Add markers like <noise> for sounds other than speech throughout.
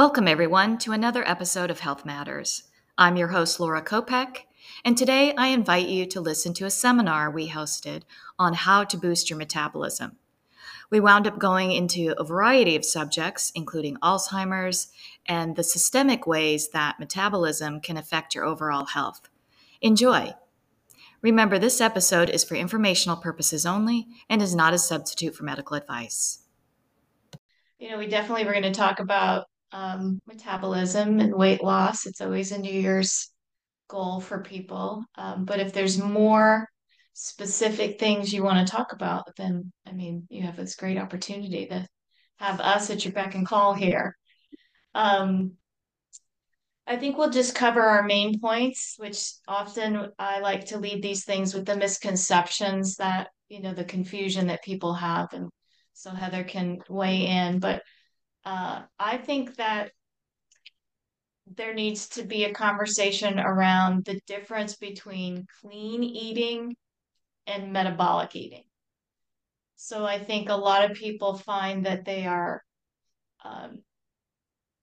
Welcome, everyone, to another episode of Health Matters. I'm your host, Laura Kopec, and today I invite you to listen to a seminar we hosted on how to boost your metabolism. We wound up going into a variety of subjects, including Alzheimer's and the systemic ways that metabolism can affect your overall health. Enjoy! Remember, this episode is for informational purposes only and is not a substitute for medical advice. You know, we definitely were going to talk about um, metabolism and weight loss. It's always a New Year's goal for people. Um, but if there's more specific things you want to talk about, then I mean, you have this great opportunity to have us at your beck and call here. Um, I think we'll just cover our main points, which often I like to lead these things with the misconceptions that, you know, the confusion that people have. And so Heather can weigh in. But uh, I think that there needs to be a conversation around the difference between clean eating and metabolic eating. So I think a lot of people find that they are um,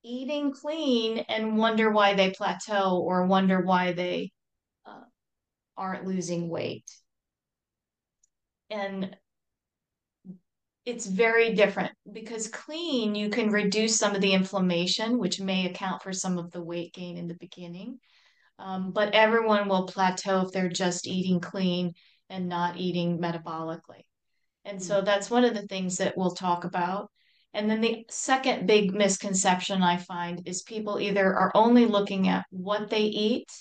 eating clean and wonder why they plateau or wonder why they uh, aren't losing weight. And it's very different because clean, you can reduce some of the inflammation, which may account for some of the weight gain in the beginning. Um, but everyone will plateau if they're just eating clean and not eating metabolically. And so that's one of the things that we'll talk about. And then the second big misconception I find is people either are only looking at what they eat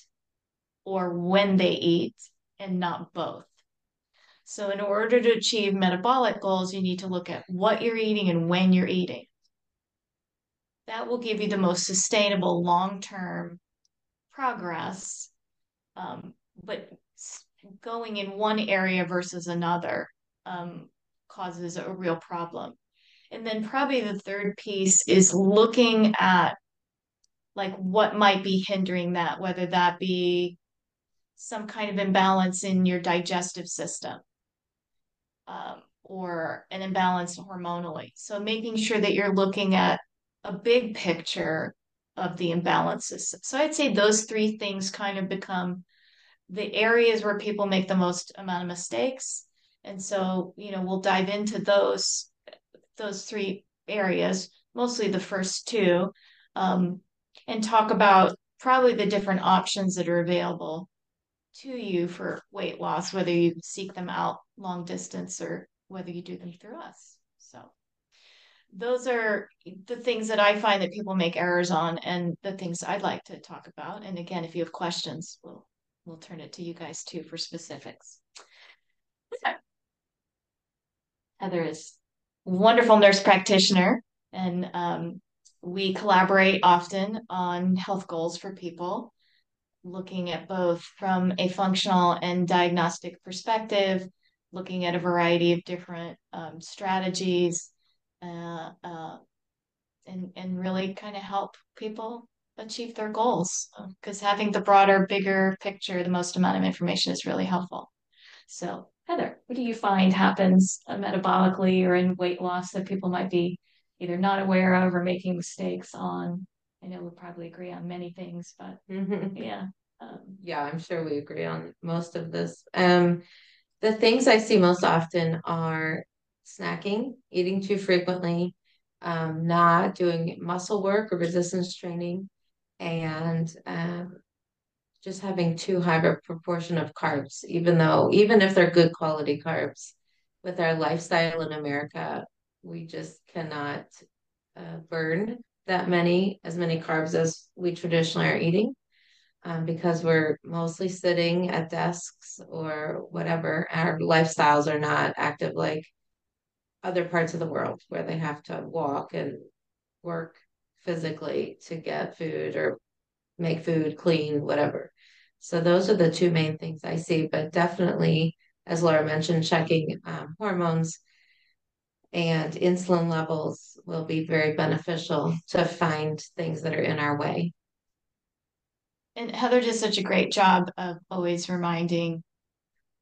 or when they eat and not both. So, in order to achieve metabolic goals, you need to look at what you're eating and when you're eating. That will give you the most sustainable long term progress. Um, but going in one area versus another um, causes a real problem. And then, probably the third piece is looking at like what might be hindering that, whether that be some kind of imbalance in your digestive system um, or an imbalance hormonally. So making sure that you're looking at a big picture of the imbalances. So I'd say those three things kind of become the areas where people make the most amount of mistakes. And so, you know, we'll dive into those those three areas, mostly the first two, um, and talk about probably the different options that are available to you for weight loss, whether you seek them out long distance or whether you do them through us. So those are the things that I find that people make errors on and the things I'd like to talk about. And again, if you have questions, we'll we'll turn it to you guys too for specifics. Heather is wonderful nurse practitioner and um, we collaborate often on health goals for people looking at both from a functional and diagnostic perspective, looking at a variety of different um, strategies, uh, uh, and and really kind of help people achieve their goals. Because having the broader, bigger picture, the most amount of information is really helpful. So, Heather, what do you find happens uh, metabolically or in weight loss that people might be either not aware of or making mistakes on? I know we'll probably agree on many things, but mm-hmm. yeah. Um, yeah, I'm sure we agree on most of this. Um, the things I see most often are snacking, eating too frequently, um, not doing muscle work or resistance training, and um, just having too high a proportion of carbs, even though, even if they're good quality carbs, with our lifestyle in America, we just cannot uh, burn that many, as many carbs as we traditionally are eating um, because we're mostly sitting at desks or whatever. Our lifestyles are not active like other parts of the world where they have to walk and work physically to get food or make food, clean, whatever. So those are the two main things I see. But definitely, as Laura mentioned, checking um, hormones and insulin levels will be very beneficial to find things that are in our way. And Heather does such a great job of always reminding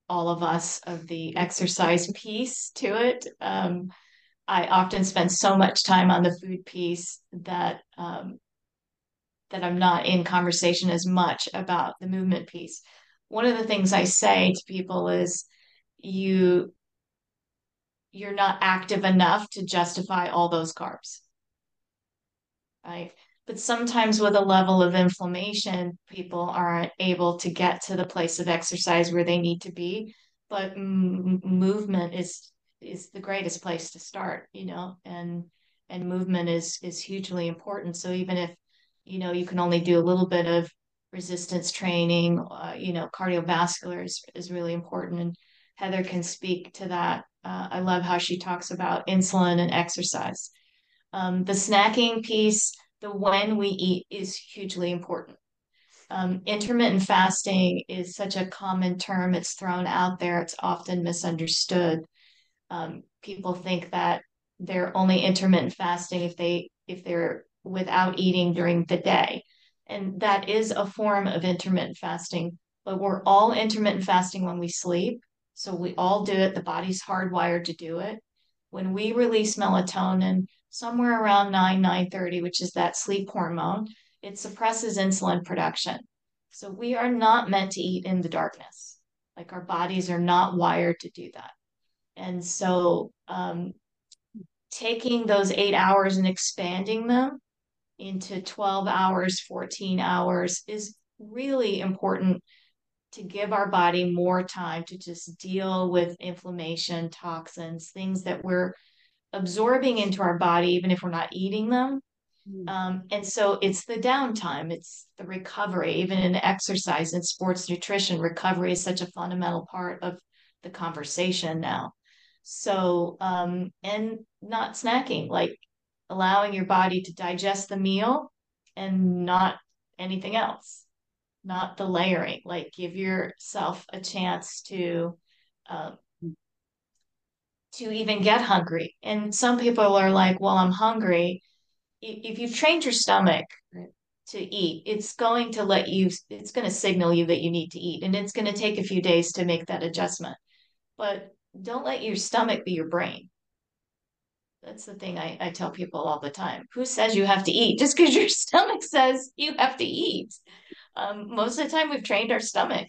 all of us of the exercise piece to it. Um, I often spend so much time on the food piece that um, that I'm not in conversation as much about the movement piece. One of the things I say to people is you you're not active enough to justify all those carbs. Right? But sometimes with a level of inflammation, people aren't able to get to the place of exercise where they need to be. But m- movement is is the greatest place to start, you know, and and movement is is hugely important. So even if you know you can only do a little bit of resistance training, uh, you know, cardiovascular is is really important, and Heather can speak to that. Uh, I love how she talks about insulin and exercise. Um, the snacking piece the when we eat is hugely important. Um, intermittent fasting is such a common term, it's thrown out there, it's often misunderstood. Um, people think that they're only intermittent fasting if they if they're without eating during the day. And that is a form of intermittent fasting, but we're all intermittent fasting when we sleep. So we all do it. The body's hardwired to do it. When we release melatonin, somewhere around 9, 9.30, which is that sleep hormone, it suppresses insulin production. So we are not meant to eat in the darkness. Like our bodies are not wired to do that. And so um, taking those eight hours and expanding them into 12 hours, 14 hours is really important to give our body more time to just deal with inflammation, toxins, things that we're absorbing into our body, even if we're not eating them. Mm. Um, and so it's the downtime, it's the recovery, even in exercise and sports nutrition, recovery is such a fundamental part of the conversation now. So, um, and not snacking, like allowing your body to digest the meal and not anything else, not the layering, like give yourself a chance to um, to even get hungry. And some people are like, well, I'm hungry. If you've trained your stomach to eat, it's going to let you, it's going to signal you that you need to eat. And it's going to take a few days to make that adjustment. But don't let your stomach be your brain. That's the thing I, I tell people all the time. Who says you have to eat? <laughs> Just because your stomach says you have to eat. Um, most of the time, we've trained our stomach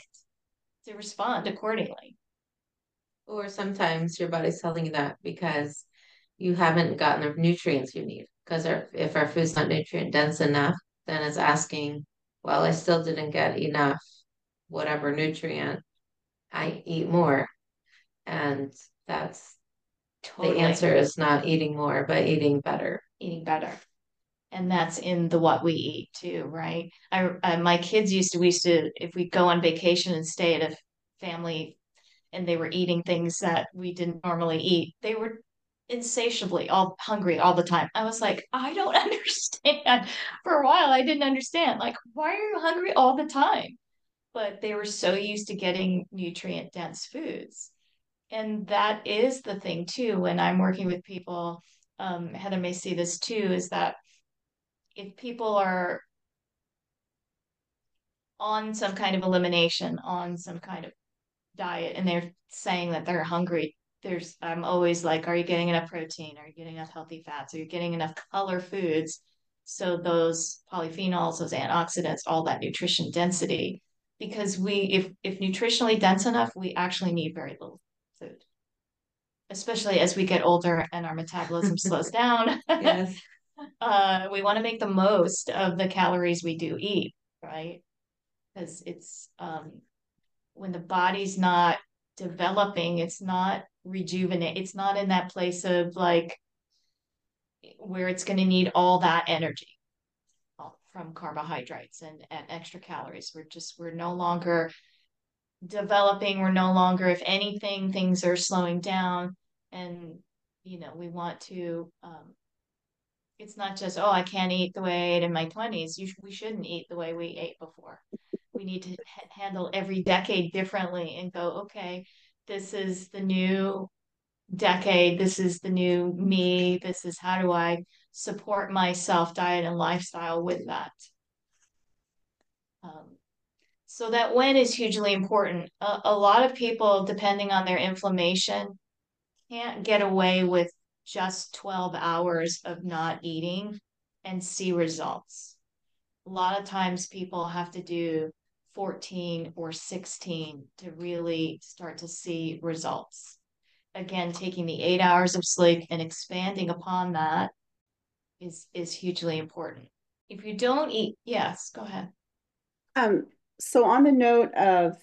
to respond accordingly. Or sometimes your body's telling you that because you haven't gotten the nutrients you need. Because if our food's not nutrient dense enough, then it's asking, well, I still didn't get enough, whatever nutrient. I eat more. And that's totally. the answer is not eating more, but eating better. Eating better. And that's in the what we eat too, right? I, I my kids used to we used to if we go on vacation and stay at a family and they were eating things that we didn't normally eat. They were insatiably all hungry all the time. I was like, I don't <laughs> understand. For a while, I didn't understand. Like, why are you hungry all the time? But they were so used to getting nutrient dense foods. And that is the thing, too, when I'm working with people. Um, Heather may see this too is that if people are on some kind of elimination, on some kind of diet and they're saying that they're hungry there's i'm always like are you getting enough protein? Are you getting enough healthy fats? Are you getting enough color foods? So those polyphenols those antioxidants all that nutrition density because we if if nutritionally dense enough we actually need very little food. Especially as we get older and our metabolism slows <laughs> down. Yes. <laughs> uh, we want to make the most of the calories we do eat right? Because it's um, when the body's not developing, it's not rejuvenate, it's not in that place of like where it's going to need all that energy from carbohydrates and, and extra calories. We're just, we're no longer developing. We're no longer, if anything, things are slowing down. And, you know, we want to, um, it's not just, oh, I can't eat the way I ate in my 20s. You, we shouldn't eat the way we ate before we need to ha- handle every decade differently and go, okay, this is the new decade. This is the new me. This is how do I support myself diet and lifestyle with that. Um, so that when is hugely important. A, a lot of people, depending on their inflammation, can't get away with just 12 hours of not eating and see results a lot of times people have to do 14 or 16 to really start to see results. Again, taking the eight hours of sleep and expanding upon that is is hugely important. If you don't eat, yes, go ahead. Um, so on the note of,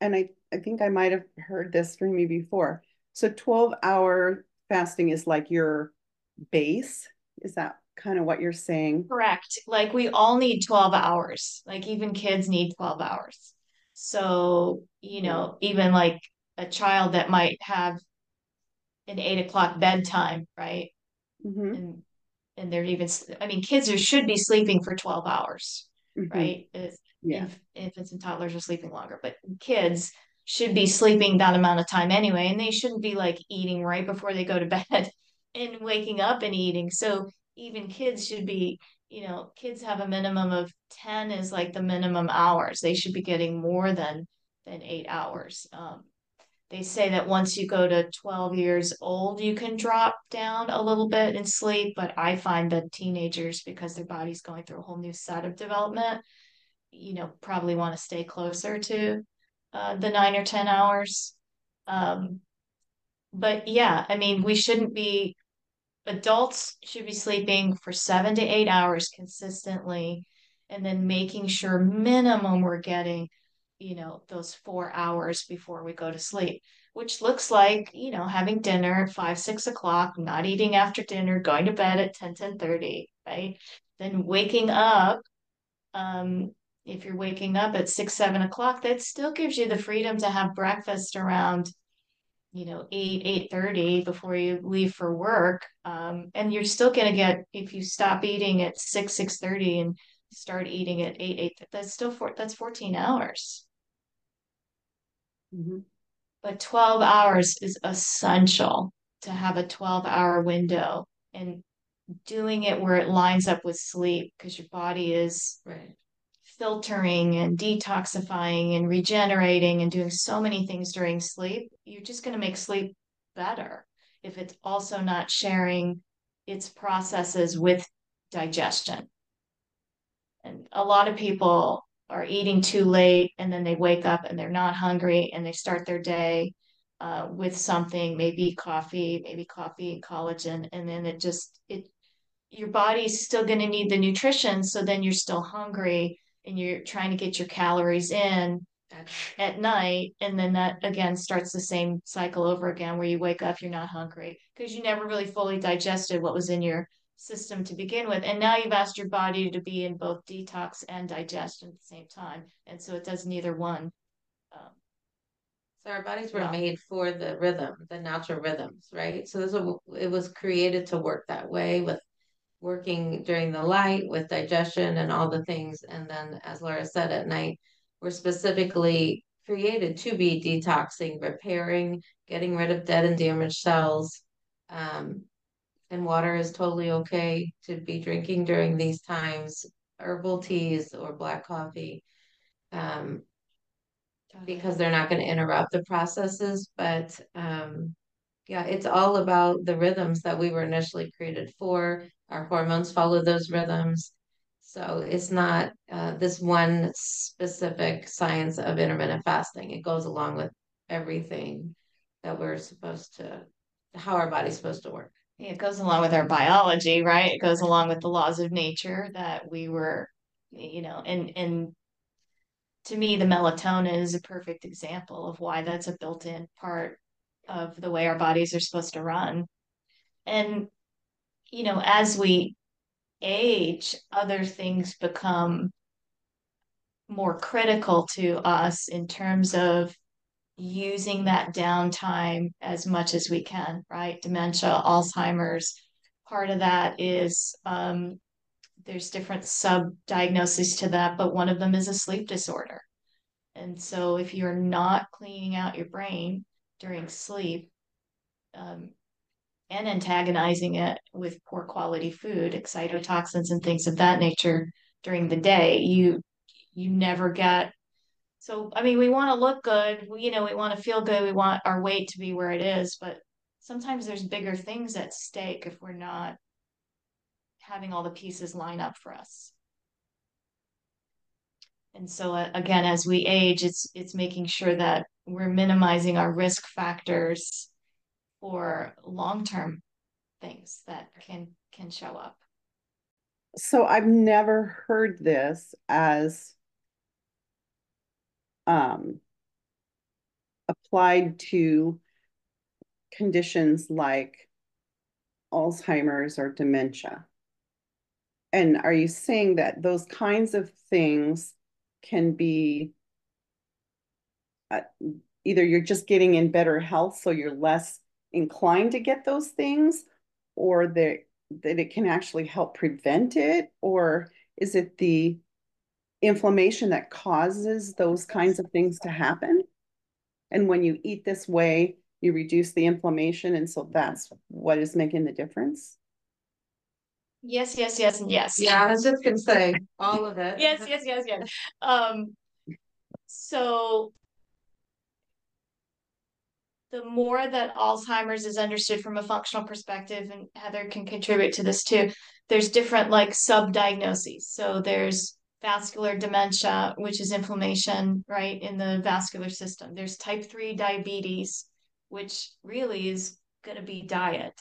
and I, I think I might have heard this from you before. So 12 hour fasting is like your base. Is that kind of what you're saying? Correct. Like we all need 12 hours. Like even kids need 12 hours. So, you know, even like a child that might have an eight o'clock bedtime, right? Mm-hmm. And and they're even I mean kids are, should be sleeping for 12 hours, mm-hmm. right? yeah. Inf- infants and toddlers are sleeping longer, but kids should be sleeping that amount of time anyway, and they shouldn't be like eating right before they go to <laughs> bed and waking up and eating. So even kids should be, you know, kids have a minimum of 10 is like the minimum hours. They should be getting more than than eight hours. Um, they say that once you go to 12 years old, you can drop down a little bit in sleep, but I find that teenagers, because their body's going through a whole new set of development, you know, probably want to stay closer to uh, the nine or 10 hours. Um, but yeah, I mean, we shouldn't be, adults should be sleeping for seven to eight hours consistently, and then making sure minimum we're getting, you know, those four hours before we go to sleep, which looks like, you know, having dinner at five, six o'clock, not eating after dinner, going to bed at 10, 10 30, right? Then waking up um, if you're waking up at six, seven o'clock, that still gives you the freedom to have breakfast around, you know, eight, eight thirty before you leave for work. Um, and you're still gonna get if you stop eating at six, six thirty and start eating at eight, eight. That's still four. That's fourteen hours. Mm-hmm. But twelve hours is essential to have a twelve hour window and doing it where it lines up with sleep because your body is right filtering and detoxifying and regenerating and doing so many things during sleep, you're just going to make sleep better if it's also not sharing its processes with digestion. And a lot of people are eating too late and then they wake up and they're not hungry and they start their day uh, with something, maybe coffee, maybe coffee and collagen, and then it just it your body's still going to need the nutrition, so then you're still hungry and you're trying to get your calories in at night and then that again starts the same cycle over again where you wake up you're not hungry because you never really fully digested what was in your system to begin with and now you've asked your body to be in both detox and digestion at the same time and so it does neither one um, so our bodies were well, made for the rhythm the natural rhythms right? So this was, it was created to work that way with working during the light with digestion and all the things. And then, as Laura said, at night, we're specifically created to be detoxing, repairing, getting rid of dead and damaged cells. Um, and water is totally okay to be drinking during these times, herbal teas or black coffee, um, because they're not going to interrupt the processes. But um, yeah, it's all about the rhythms that we were initially created for. Our hormones follow those rhythms. So it's not uh, this one specific science of intermittent fasting. It goes along with everything that we're supposed to, how our body's supposed to work. It goes along with our biology, right? It goes along with the laws of nature that we were, you know, and and to me, the melatonin is a perfect example of why that's a built-in part of the way our bodies are supposed to run. And, you know, as we age, other things become more critical to us in terms of using that downtime as much as we can, right? Dementia, Alzheimer's. Part of that is um, there's different sub diagnoses to that, but one of them is a sleep disorder. And so if you're not cleaning out your brain, during sleep um, and antagonizing it with poor quality food, excitotoxins and things of that nature during the day, you you never get so I mean we want to look good, we, you know, we want to feel good, we want our weight to be where it is, but sometimes there's bigger things at stake if we're not having all the pieces line up for us. And so uh, again, as we age, it's it's making sure that we're minimizing our risk factors for long-term things that can can show up. So I've never heard this as um applied to conditions like Alzheimer's or dementia. And are you saying that those kinds of things can be uh, either you're just getting in better health, so you're less inclined to get those things, or that that it can actually help prevent it, or is it the inflammation that causes those kinds of things to happen? And when you eat this way, you reduce the inflammation, and so that's what is making the difference. Yes, yes, yes, and yes. Yeah, I was just gonna say all of it. yes, yes, yes, yes. Um, so the more that Alzheimer's is understood from a functional perspective, and Heather can contribute to this too, there's different like sub-diagnoses. So there's vascular dementia, which is inflammation, right, in the vascular system. There's type 3 diabetes, which really is going to be diet.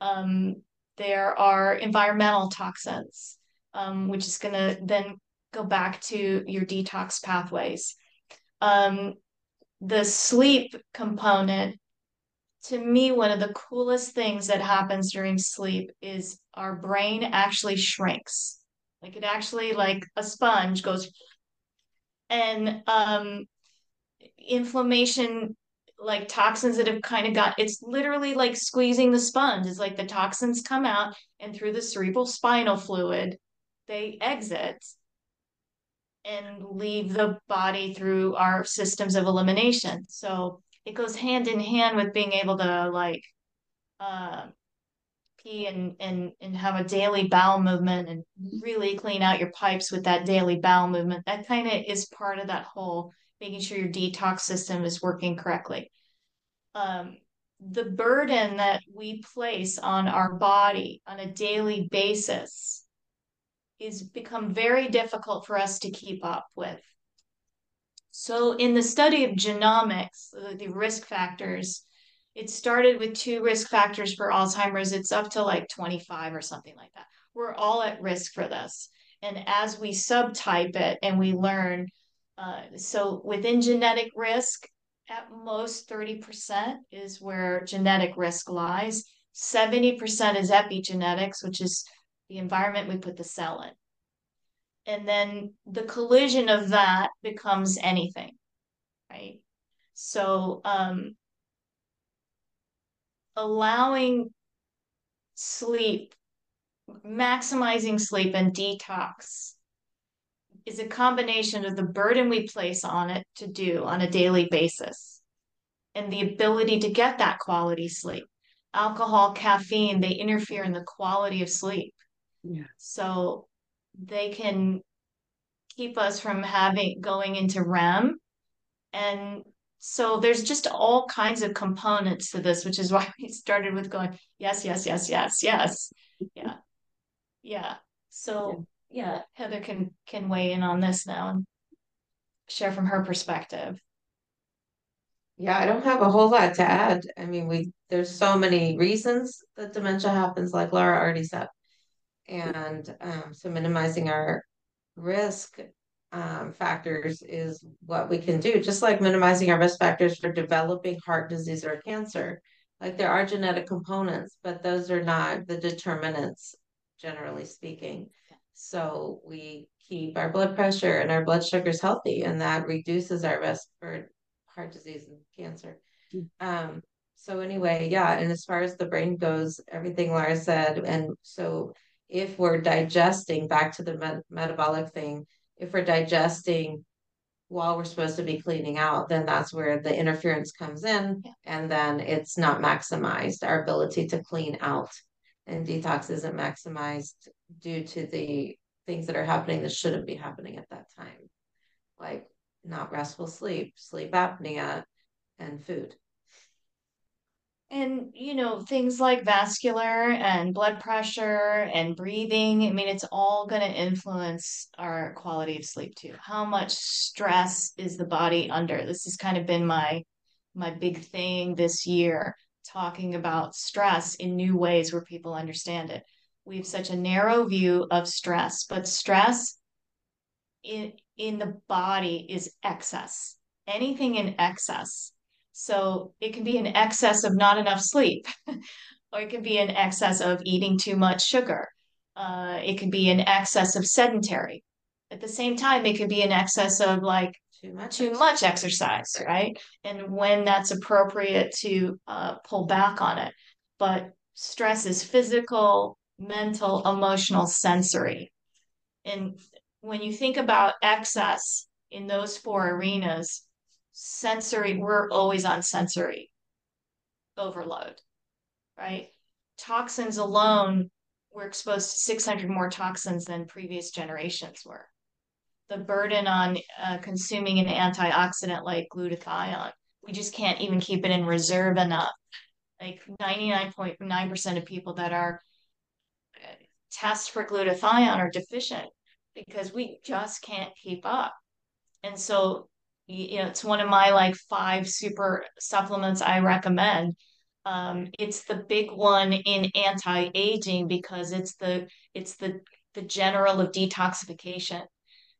Um, there are environmental toxins, um, which is going to then go back to your detox pathways. Um, the sleep component, to me, one of the coolest things that happens during sleep is our brain actually shrinks. Like it actually, like a sponge, goes and um, inflammation like toxins that have kind of got it's literally like squeezing the sponge. It's like the toxins come out and through the cerebral spinal fluid they exit and leave the body through our systems of elimination. So it goes hand in hand with being able to like uh, pee and and and have a daily bowel movement and really clean out your pipes with that daily bowel movement. That kind of is part of that whole making sure your detox system is working correctly. Um, the burden that we place on our body on a daily basis is become very difficult for us to keep up with. So in the study of genomics, the risk factors, it started with two risk factors for Alzheimer's. It's up to like 25 or something like that. We're all at risk for this. And as we subtype it and we learn uh, so within genetic risk, at most 30% is where genetic risk lies. 70% is epigenetics, which is the environment we put the cell in. And then the collision of that becomes anything, right? So um, allowing sleep, maximizing sleep and detox is a combination of the burden we place on it to do on a daily basis and the ability to get that quality sleep. Alcohol, caffeine, they interfere in the quality of sleep. Yeah. So they can keep us from having going into REM. And so there's just all kinds of components to this, which is why <laughs> we started with going, yes, yes, yes, yes, yes. Yeah. Yeah. So yeah, Heather can can weigh in on this now and share from her perspective. Yeah, I don't have a whole lot to add. I mean, we there's so many reasons that dementia happens, like Laura already said, and um, so minimizing our risk um, factors is what we can do. Just like minimizing our risk factors for developing heart disease or cancer. Like there are genetic components, but those are not the determinants, generally speaking. So we keep our blood pressure and our blood sugars healthy, and that reduces our risk for heart disease and cancer. Mm. Um, so anyway, yeah, and as far as the brain goes, everything Laura said, and so if we're digesting back to the met- metabolic thing, if we're digesting while we're supposed to be cleaning out, then that's where the interference comes in, yeah. and then it's not maximized our ability to clean out and detox isn't maximized due to the things that are happening that shouldn't be happening at that time, like not restful sleep, sleep apnea, and food. And, you know, things like vascular and blood pressure and breathing, I mean, it's all going to influence our quality of sleep too. How much stress is the body under? This has kind of been my my big thing this year, talking about stress in new ways where people understand it. We have such a narrow view of stress, but stress in in the body is excess. Anything in excess so it can be an excess of not enough sleep, <laughs> or it can be an excess of eating too much sugar. Uh, it can be an excess of sedentary. At the same time, it could be an excess of like Too much. too much exercise, right? And when that's appropriate to uh, pull back on it. But stress is physical, mental, emotional, sensory. And when you think about excess in those four arenas, sensory, we're always on sensory overload, right? Toxins alone, we're exposed to 600 more toxins than previous generations were. The burden on uh, consuming an antioxidant like glutathione, we just can't even keep it in reserve enough. Like 99.9% of people that are uh, test for glutathione are deficient because we just can't keep up. And so you know, it's one of my like five super supplements I recommend. Um, it's the big one in anti-aging because it's the it's the the general of detoxification.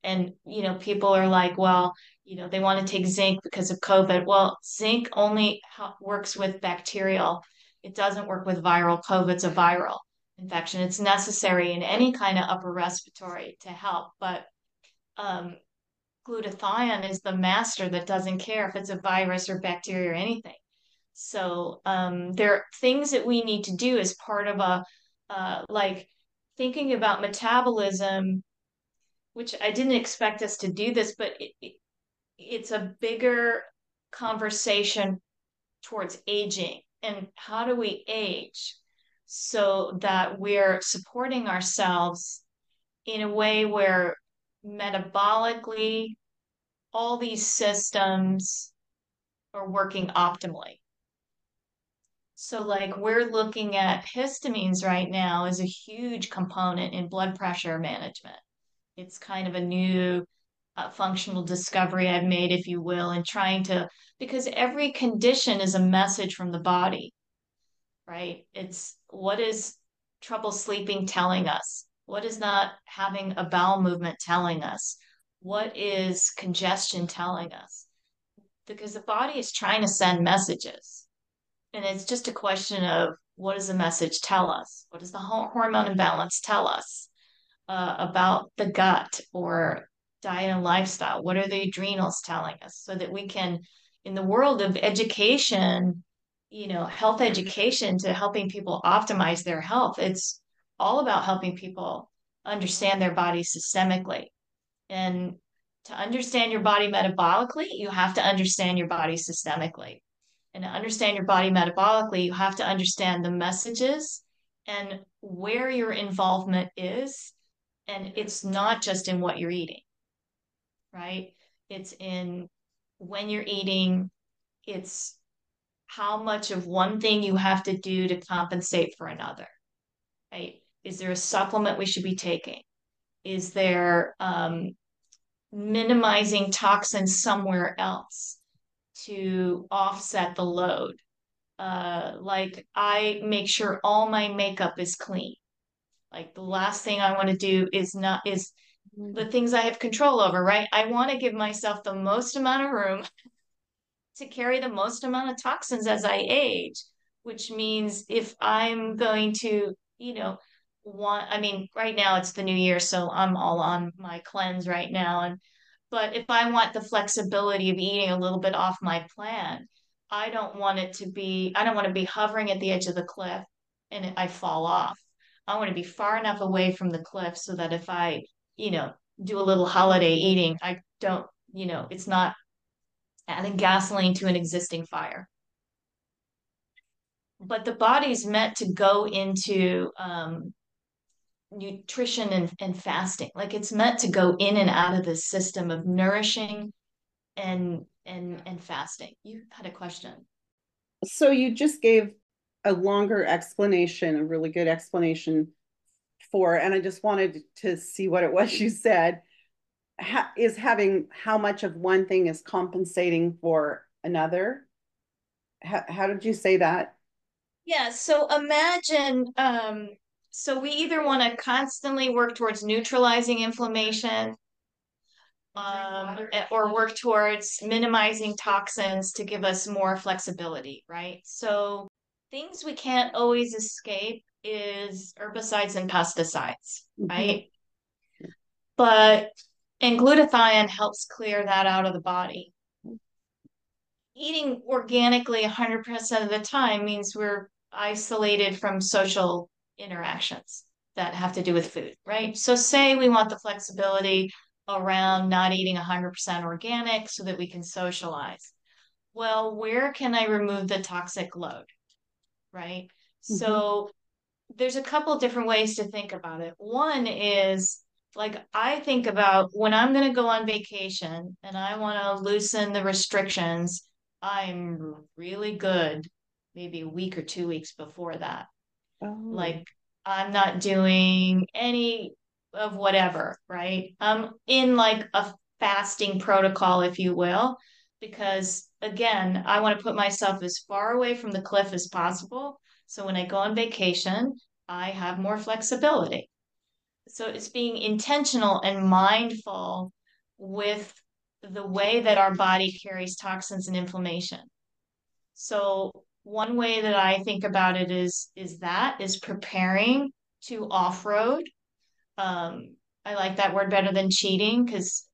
And you know, people are like, well, you know, they want to take zinc because of COVID. Well, zinc only works with bacterial. It doesn't work with viral. COVID's a viral infection. It's necessary in any kind of upper respiratory to help, but um, glutathione is the master that doesn't care if it's a virus or bacteria or anything. So um, there are things that we need to do as part of a uh, like thinking about metabolism, which I didn't expect us to do this, but it, it, it's a bigger conversation towards aging and how do we age so that we're supporting ourselves in a way where metabolically all these systems are working optimally. So, like, we're looking at histamines right now as a huge component in blood pressure management. It's kind of a new uh, functional discovery I've made, if you will, in trying to, because every condition is a message from the body, right? It's what is trouble sleeping telling us? What is not having a bowel movement telling us? what is congestion telling us? Because the body is trying to send messages. And it's just a question of what does the message tell us? What does the hormone imbalance tell us uh, about the gut or diet and lifestyle? What are the adrenals telling us so that we can, in the world of education, you know, health education to helping people optimize their health, it's all about helping people understand their body systemically and to understand your body metabolically, you have to understand your body systemically. And to understand your body metabolically, you have to understand the messages and where your involvement is. And it's not just in what you're eating, right? It's in when you're eating, it's how much of one thing you have to do to compensate for another, right? Is there a supplement we should be taking? Is there um, minimizing toxins somewhere else to offset the load? Uh, like I make sure all my makeup is clean. Like the last thing I want to do is not is the things I have control over, right? I want to give myself the most amount of room to carry the most amount of toxins as I age, which means if I'm going to, you know, want I mean, right now it's the new year, so I'm all on my cleanse right now. And but if I want the flexibility of eating a little bit off my plan, I don't want it to be, I don't want to be hovering at the edge of the cliff and I fall off. I want to be far enough away from the cliff so that if I, you know, do a little holiday eating, I don't, you know, it's not adding gasoline to an existing fire but the body's meant to go into um, nutrition and, and fasting. Like it's meant to go in and out of this system of nourishing and and and fasting. You had a question. So you just gave a longer explanation, a really good explanation for, and I just wanted to see what it was you said. Ha is having how much of one thing is compensating for another? How, how did you say that? Yeah, so imagine um, so we either want to constantly work towards neutralizing inflammation um, eh, or work towards minimizing toxins to give us more flexibility, right? So things we can't always escape is herbicides and pesticides, mm-hmm. right? But and glutathione helps clear that out of the body. Eating organically 100% of the time means we're isolated from social interactions that have to do with food, right? So, say we want the flexibility around not eating 100% organic so that we can socialize. Well, where can I remove the toxic load, right? Mm-hmm. So, there's a couple different ways to think about it. One is like I think about when I'm going to go on vacation and I want to loosen the restrictions, I'm really good maybe a week or two weeks before that. Oh. Like I'm not doing any of whatever, right? I'm in like a fasting protocol, if you will, because again, I want to put myself as far away from the cliff as possible. So when I go on vacation, I have more flexibility. So it's being intentional and mindful with the way that our body carries toxins and inflammation. So one way that I think about it is is that is preparing to off road. Um, I like that word better than cheating because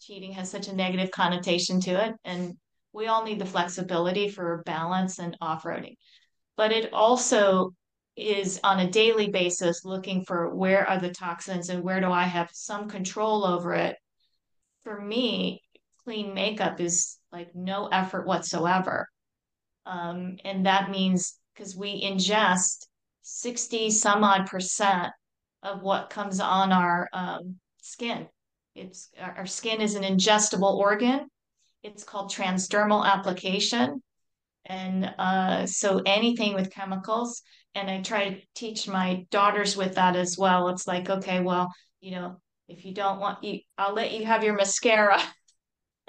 cheating has such a negative connotation to it, and we all need the flexibility for balance and off roading. But it also is on a daily basis looking for where are the toxins and where do I have some control over it. For me, clean makeup is like no effort whatsoever um, and that means because we ingest 60 some odd percent of what comes on our um, skin. It's our skin is an ingestible organ. It's called transdermal application. And uh, so anything with chemicals, and I try to teach my daughters with that as well. It's like, okay, well, you know, if you don't want you, I'll let you have your mascara.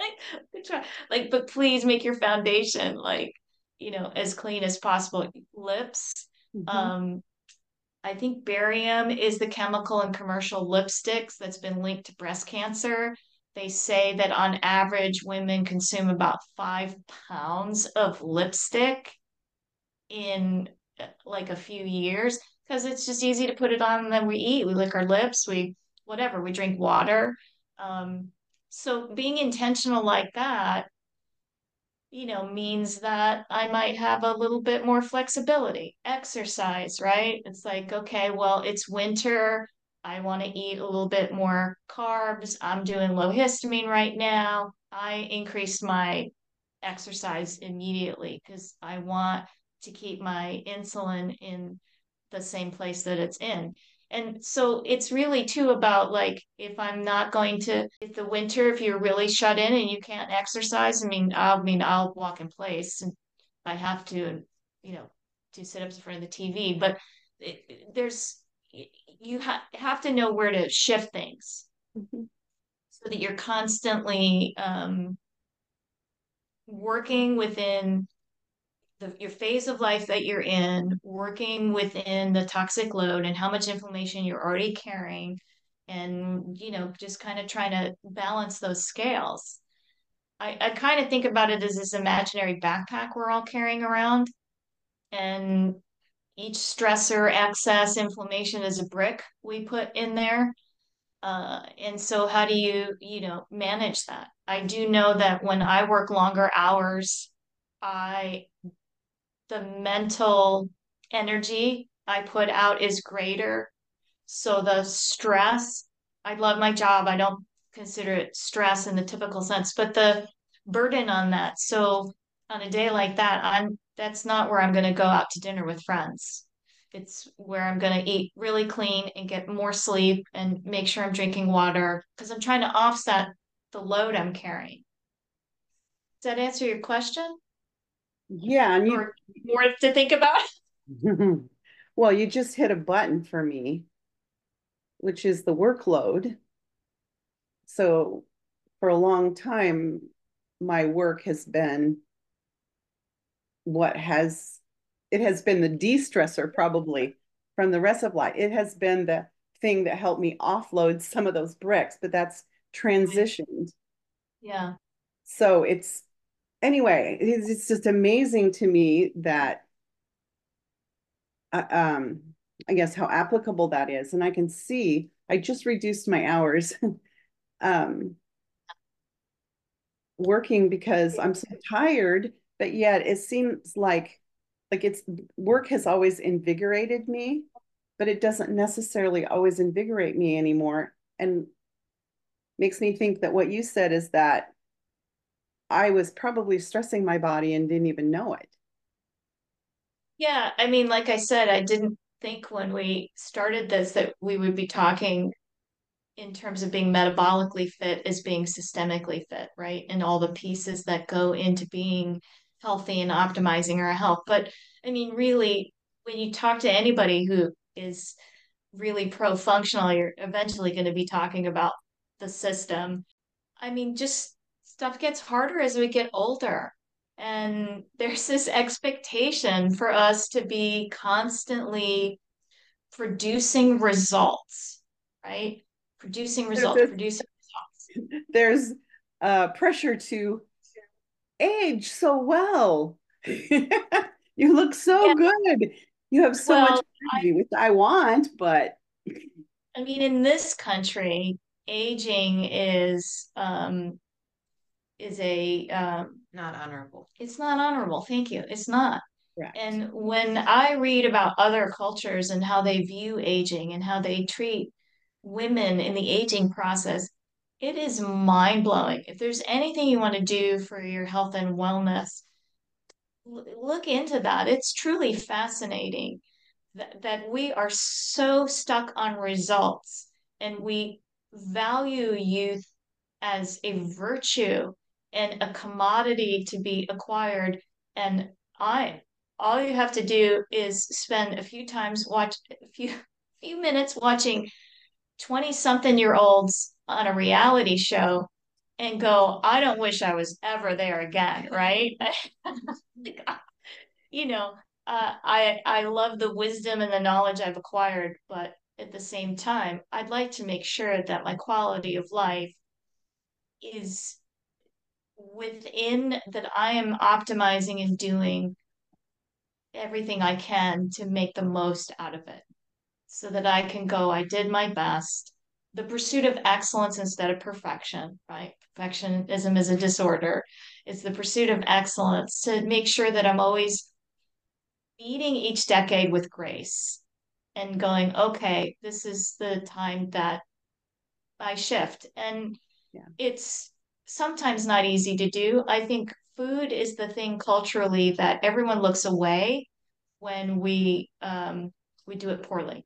<laughs> like, like, but please make your foundation like you know as clean as possible lips mm-hmm. um i think barium is the chemical in commercial lipsticks that's been linked to breast cancer they say that on average women consume about five pounds of lipstick in like a few years because it's just easy to put it on and then we eat we lick our lips we whatever we drink water um, so being intentional like that you know, means that I might have a little bit more flexibility. Exercise, right? It's like, okay, well, it's winter. I want to eat a little bit more carbs. I'm doing low histamine right now. I increased my exercise immediately because I want to keep my insulin in the same place that it's in. And so it's really too about like if I'm not going to if the winter, if you're really shut in and you can't exercise, I mean, I mean I'll walk in place and I have to, you know, do sit ups in front of the TV. But it, there's you ha- have to know where to shift things mm-hmm. so that you're constantly um, working within the, your phase of life that you're in, working within the toxic load and how much inflammation you're already carrying, and you know, just kind of trying to balance those scales. I, I kind of think about it as this imaginary backpack we're all carrying around, and each stressor, excess, inflammation is a brick we put in there. Uh, and so, how do you, you know, manage that? I do know that when I work longer hours, I the mental energy I put out is greater. So the stress, I love my job. I don't consider it stress in the typical sense, but the burden on that. So on a day like that, I'm that's not where I'm going to go out to dinner with friends. It's where I'm going to eat really clean and get more sleep and make sure I'm drinking water because I'm trying to offset the load I'm carrying. Does that answer your question? Yeah, and you more to think about. <laughs> <laughs> Well, you just hit a button for me, which is the workload. So for a long time, my work has been what has it has been the de-stressor probably from the rest of life. It has been the thing that helped me offload some of those bricks, but that's transitioned. Yeah. So it's anyway, it's, it's just amazing to me that uh, um I guess how applicable that is. And I can see I just reduced my hours <laughs> um working because I'm so tired, but yet it seems like like it's work has always invigorated me, but it doesn't necessarily always invigorate me anymore. And makes me think that what you said is that I was probably stressing my body and didn't even know it. Yeah, I mean, like I said, I didn't think when we started this that we would be talking in terms of being metabolically fit as being systemically fit, right? And all the pieces that go into being healthy and optimizing our health. But I mean, really, when you talk to anybody who is really pro functional, you're eventually going to be talking about the system. I mean, just stuff gets harder as we get older. And there's this expectation for us to be constantly producing results, right? Producing results, There's, producing results. there's uh, pressure to age so well. <laughs> you look so Yeah. good. You have so Well, much energy, which I want, but I mean, in this country, aging is um is a um Not honorable. it's not honorable. Thank you. It's not. correct. And when I read about other cultures and how they view aging and how they treat women in the aging process, it is mind blowing. If there's anything you want to do for your health and wellness, l- look into that. It's truly fascinating that, that we are so stuck on results and we value youth as a virtue and a commodity to be acquired. And I, all you have to do is spend a few times watch a few <laughs> few minutes watching 20 something year olds on a reality show and go, I don't wish I was ever there again, <laughs> right? <laughs> you know, uh, I I love the wisdom and the knowledge I've acquired, but at the same time, I'd like to make sure that my quality of life is within that I am optimizing and doing everything I can to make the most out of it so that I can go, I did my best. The pursuit of excellence instead of perfection, right? Perfectionism is a disorder. It's the pursuit of excellence to make sure that I'm always meeting each decade with grace and going, okay, this is the time that I shift. And Yeah. it's sometimes not easy to do. I think food is the thing culturally that everyone looks away when we um we do it poorly.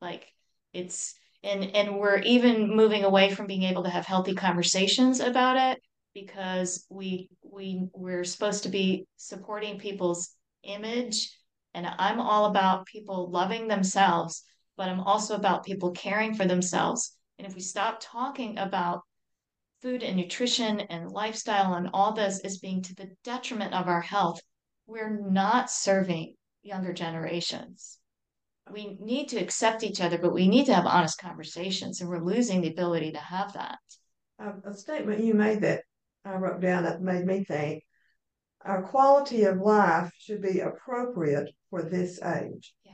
Like it's and and we're even moving away from being able to have healthy conversations about it because we we we're supposed to be supporting people's image and I'm all about people loving themselves, but I'm also about people caring for themselves. And if we stop talking about food and nutrition and lifestyle and all this is being to the detriment of our health, we're not serving younger generations. We need to accept each other, but we need to have honest conversations, and we're losing the ability to have that. a, a statement you made that I wrote down that made me think our quality of life should be appropriate for this age. Yeah.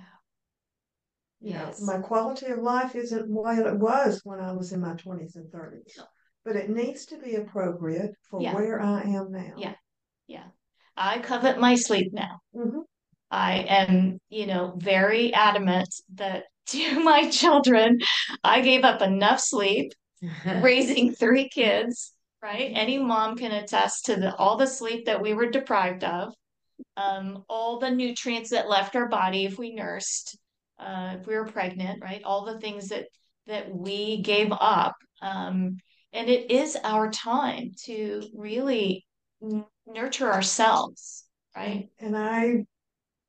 You know, Yes. my quality of life isn't what it was when I was in my 20s and 30s, No. But it needs to be appropriate for Yeah. where I am now. Yeah. Yeah. I covet my sleep now. Mhm. I am, you know, very adamant that <laughs> to my children, I gave up enough sleep <laughs> raising three kids, right? Any mom can attest to the all the sleep that we were deprived of, um, all the nutrients that left our body if we nursed, uh, if we were pregnant, right? All the things that that we gave up. Um, and it is our time to really nurture ourselves, right? And I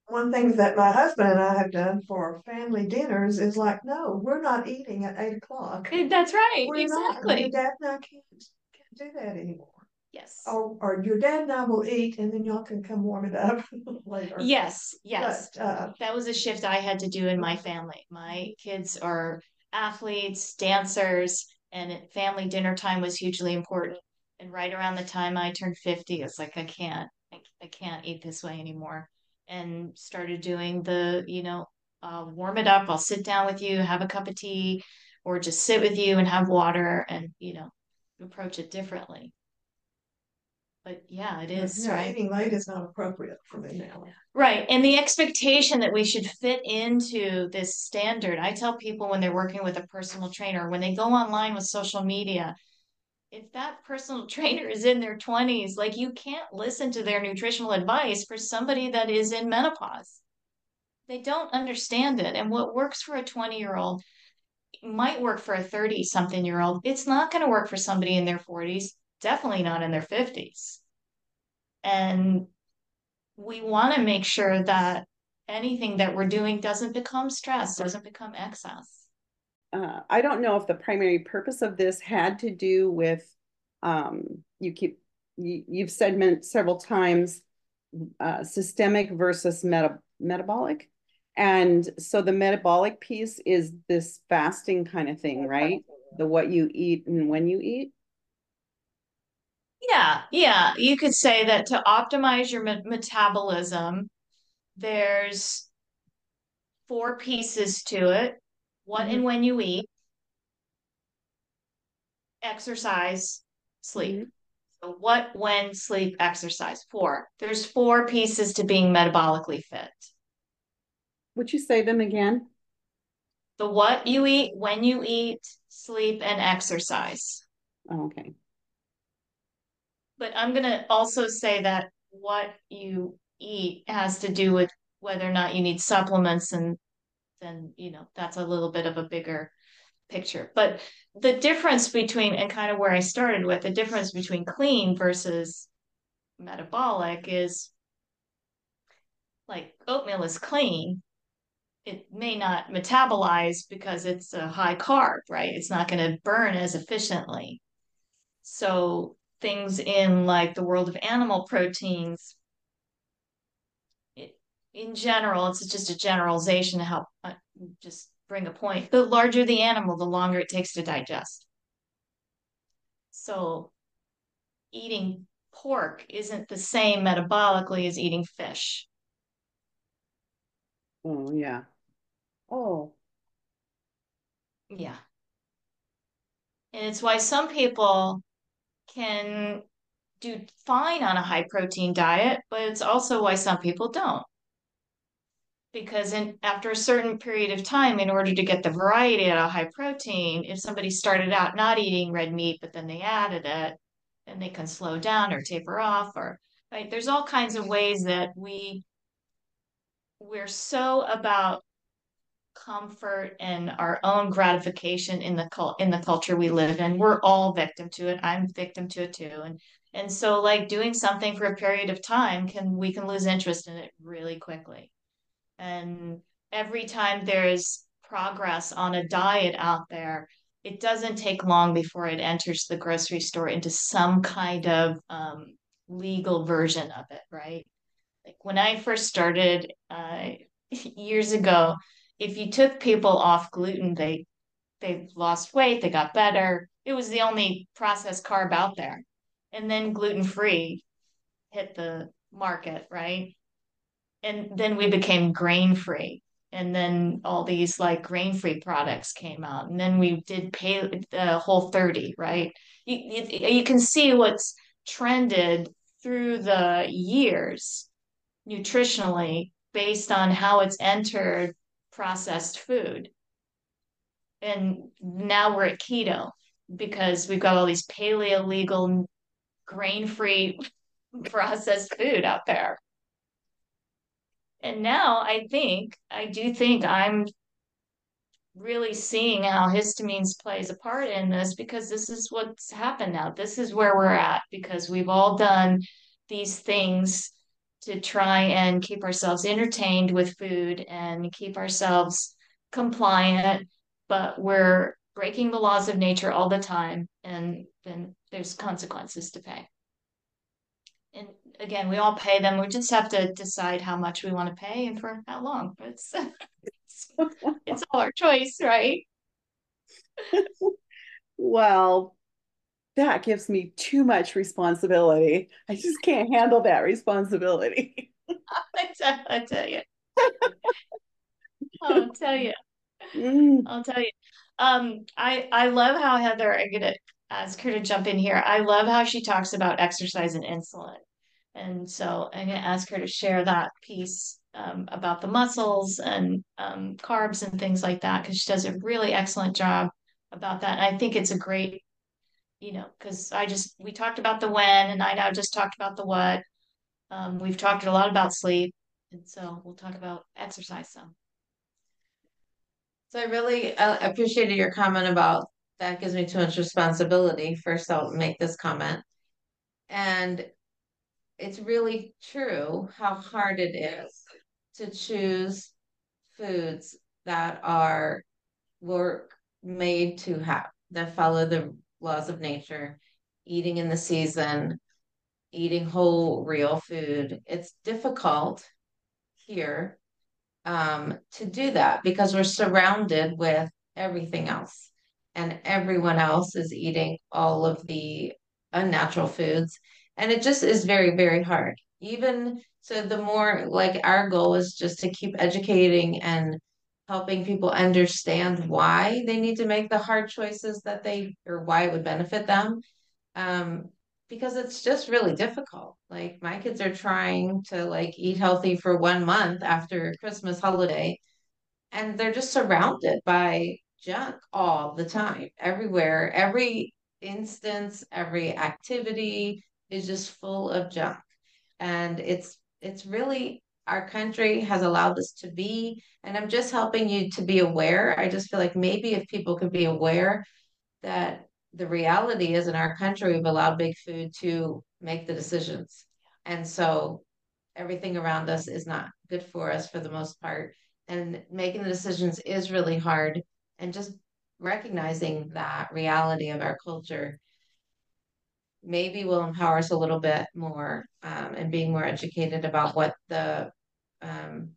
one thing that my husband and I have done for family dinners is like, no, we're not eating at eight o'clock. That's right, We're not. exactly. Your dad and I can't, can't do that anymore. Yes. Or, or your dad and I will eat and then y'all can come warm it up <laughs> later. Yes, yes. But, uh, That was a shift I had to do in my family. My kids are athletes, dancers, and family dinner time was hugely important. And right around the time I turned 50, it's like, I can't, I, I can't eat this way anymore. And started doing the, you know, uh, warm it up. I'll sit down with you, have a cup of tea, or just sit with you and have water and, you know, approach it differently. But yeah, it is, yeah, right? eating late is not appropriate for me now. Right. And the expectation that we should fit into this standard. I tell people when they're working with a personal trainer, when they go online with social media, if that personal <laughs> trainer is in their 20s, like you can't listen to their nutritional advice for somebody that is in menopause. They don't understand it. And what works for a 20 year old might work for a 30 something year old. It's not going to work for somebody in their 40s, definitely not in their 50s. And we want to make sure that anything that we're doing doesn't become stress, doesn't become excess. Uh, I don't know if the primary purpose of this had to do with, um, you keep, you, you've said meant several times, uh, systemic versus meta, metabolic. And so the metabolic piece is this fasting kind of thing, right? The what you eat and when you eat. Yeah, yeah, you could say that to optimize your me- metabolism, there's four pieces to it. What and mm-hmm. when you eat, exercise, sleep. Mm-hmm. So what, when, sleep, exercise. Four. There's four pieces to being metabolically fit. Would you say them again? The what you eat, when you eat, sleep, and exercise. Oh, okay. But I'm gonna also say that what you eat has to do with whether or not you need supplements and then, you know, that's a little bit of a bigger picture. But the difference between and kind of where I started with the difference between clean versus metabolic is like oatmeal is clean. It may not metabolize because it's a high carb, right? It's not going to burn as efficiently. So things in like the world of animal proteins in general it's just a generalization to help uh, just bring a point. The larger the animal the longer it takes to digest. So eating pork isn't the same metabolically as eating fish. Oh, yeah. Oh, yeah. And it's why some people can do fine on a high protein diet, but it's also why some people don't. Because in after a certain period of time, in order to get the variety out of high protein, if somebody started out not eating red meat, but then they added it, then they can slow down or taper off or right. There's all kinds of ways that we we're so about comfort and our own gratification in the cult in the culture we live in. We're all victim to it. I'm victim to it too. And and so like doing something for a period of time can we can lose interest in it really quickly. And every time there's progress on a diet out there, it doesn't take long before it enters the grocery store into some kind of um, legal version of it, right? Like when I first started uh, <laughs> years ago, if you took people off gluten, they they lost weight, they got better. It was the only processed carb out there. And then gluten free hit the market, right? And then we became grain free. And then all these like grain free products came out. And then we did pay the whole 30, right? You, you, you can see what's trended through the years nutritionally based on how it's entered processed food. And now we're at keto because we've got all these paleo legal, grain free <laughs> processed food out there. And now I think, I do think I'm really seeing how histamines plays a part in this because this is what's happened now. This is where we're at because we've all done these things to try and keep ourselves entertained with food and keep ourselves compliant, but we're breaking the laws of nature all the time, and then there's consequences to pay. And again, we all pay them. We just have to decide how much we want to pay and for how long. But it's it's, <laughs> it's all our choice, right? <laughs> well, that gives me too much responsibility. I just can't handle that responsibility. <laughs> I, tell, I tell you. I'll tell you. Mm. I'll tell you. Um, I I love how Heather. I'm gonna ask her to jump in here. I love how she talks about exercise and insulin, and so I'm gonna ask her to share that piece um, about the muscles and um, carbs and things like that because she does a really excellent job about that. And I think it's a great you know, because I just, we talked about the when and I now just talked about the what. Um, we've talked a lot about sleep. And so we'll talk about exercise some. So I really uh, appreciated your comment about that gives me too much responsibility. First, I'll make this comment. And it's really true how hard it is to choose foods that are work made to have that follow the laws of nature, eating in the season, eating whole, real food. It's difficult here um, to do that because we're surrounded with everything else, and everyone else is eating all of the unnatural foods. And it just is very, very hard. Even so, the more like our goal is just to keep educating and helping people understand why they need to make the hard choices that they or why it would benefit them. Um, because it's just really difficult. Like my kids are trying to like eat healthy for one month after christmas holiday and they're just surrounded by junk all the time everywhere. Every instance every activity is just full of junk. And it's it's really our country has allowed this to be. And I'm just helping you to be aware. I just feel like maybe if people could be aware that the reality is in our country, we've allowed big food to make the decisions. And so everything around us is not good for us for the most part. And making the decisions is really hard. And just recognizing that reality of our culture maybe will empower us a little bit more um, and being more educated about what the um,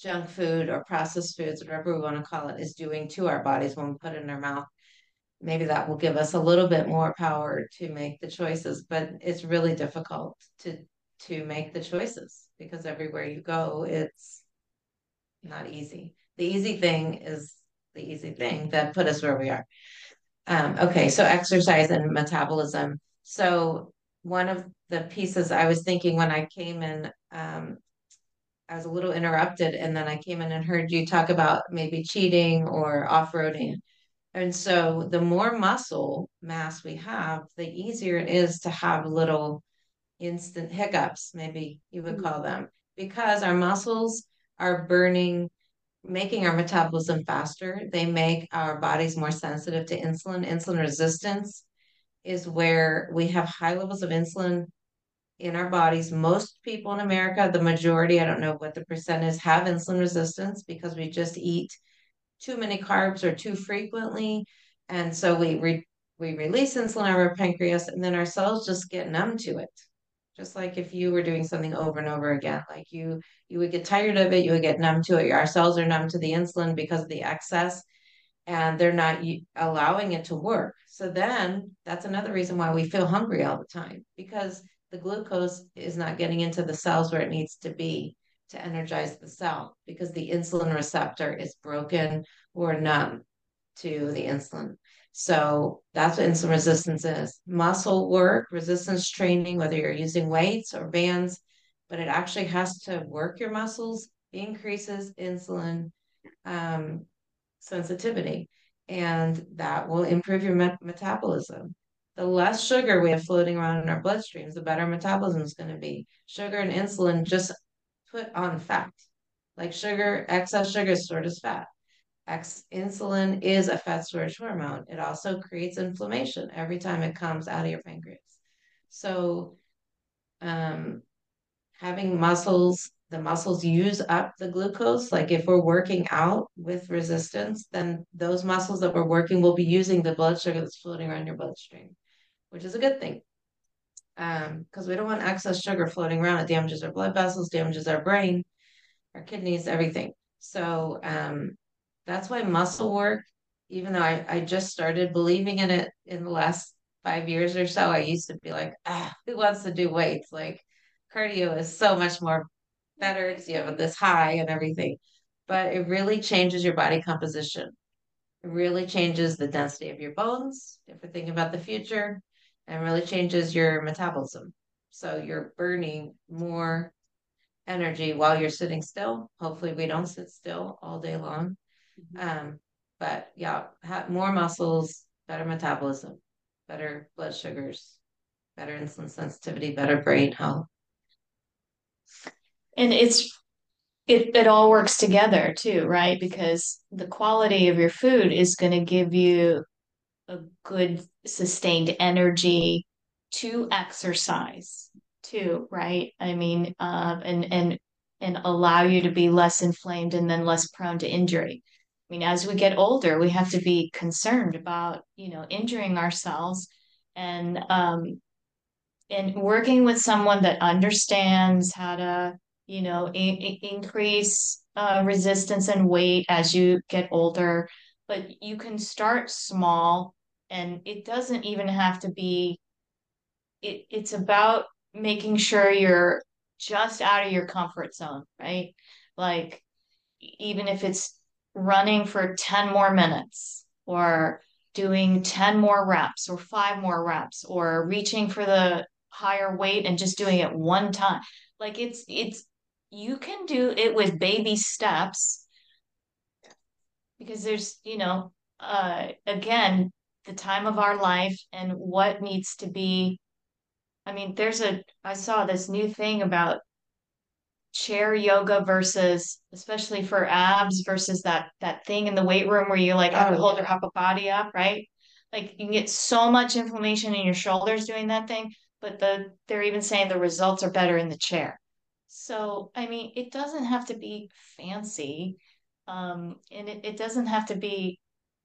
junk food or processed foods, whatever we want to call it, is doing to our bodies when we put it in our mouth. Maybe that will give us a little bit more power to make the choices, but it's really difficult to to make the choices because everywhere you go, it's not easy. The easy thing is the easy thing that put us where we are. Um, okay, so exercise and metabolism. So one of the pieces I was thinking when I came in, um, I was a little interrupted, and then I came in and heard you talk about maybe cheating or off-roading. And so the more muscle mass we have, the easier it is to have little instant hiccups, maybe you would call them, because our muscles are burning making our metabolism faster. They make our bodies more sensitive to insulin. Insulin resistance is where we have high levels of insulin in our bodies. Most people in America, the majority, I don't know what the percent is, have insulin resistance because we just eat too many carbs or too frequently. And so we re- we release insulin out of our pancreas and then our cells just get numb to it just like if you were doing something over and over again like you you would get tired of it you would get numb to it. Our cells are numb to the insulin because of the excess and they're not allowing it to work. So then that's another reason why we feel hungry all the time because the glucose is not getting into the cells where it needs to be to energize the cell because the insulin receptor is broken or numb to the insulin so that's what insulin resistance is. Muscle work, resistance training, whether you're using weights or bands, but it actually has to work your muscles, increases insulin um, sensitivity, and that will improve your met- metabolism. The less sugar we have floating around in our bloodstreams, the better metabolism is going to be. Sugar and insulin just put on fat. Like sugar, excess sugar is stored as fat. X insulin is a fat storage hormone. It also creates inflammation every time it comes out of your pancreas. So, um, having muscles, the muscles use up the glucose. Like if we're working out with resistance, then those muscles that we're working will be using the blood sugar that's floating around your bloodstream, which is a good thing. Um, because we don't want excess sugar floating around. It damages our blood vessels, damages our brain, our kidneys, everything. So um, that's why muscle work, even though I, I just started believing in it in the last five years or so, I used to be like, ah, who wants to do weights? Like cardio is so much more better because you have this high and everything. But it really changes your body composition. It really changes the density of your bones, if we're thinking about the future, and really changes your metabolism. So you're burning more energy while you're sitting still. Hopefully, we don't sit still all day long. Mm-hmm. Um, but yeah, have more muscles, better metabolism, better blood sugars, better insulin sensitivity, better brain health. And it's it it all works together too, right? Because the quality of your food is going to give you a good sustained energy to exercise too, right? I mean, uh, and and and allow you to be less inflamed and then less prone to injury. I mean, as we get older, we have to be concerned about you know injuring ourselves and um, and working with someone that understands how to you know increase uh, resistance and weight as you get older. But you can start small and it doesn't even have to be it, it's about making sure you're just out of your comfort zone right? Like even if it's running for 10 more minutes or doing 10 more reps or five more reps or reaching for the higher weight and just doing it one time. Like it's it's you can do it with baby steps. Because there's you know uh again the time of our life and what needs to be i mean there's a i saw this new thing about chair yoga versus especially for abs versus that that thing in the weight room where you like have to oh, hold your upper body up right? Like you can get so much inflammation in your shoulders doing that thing but the they're even saying the results are better in the chair. So i mean it doesn't have to be fancy um and it, it doesn't have to be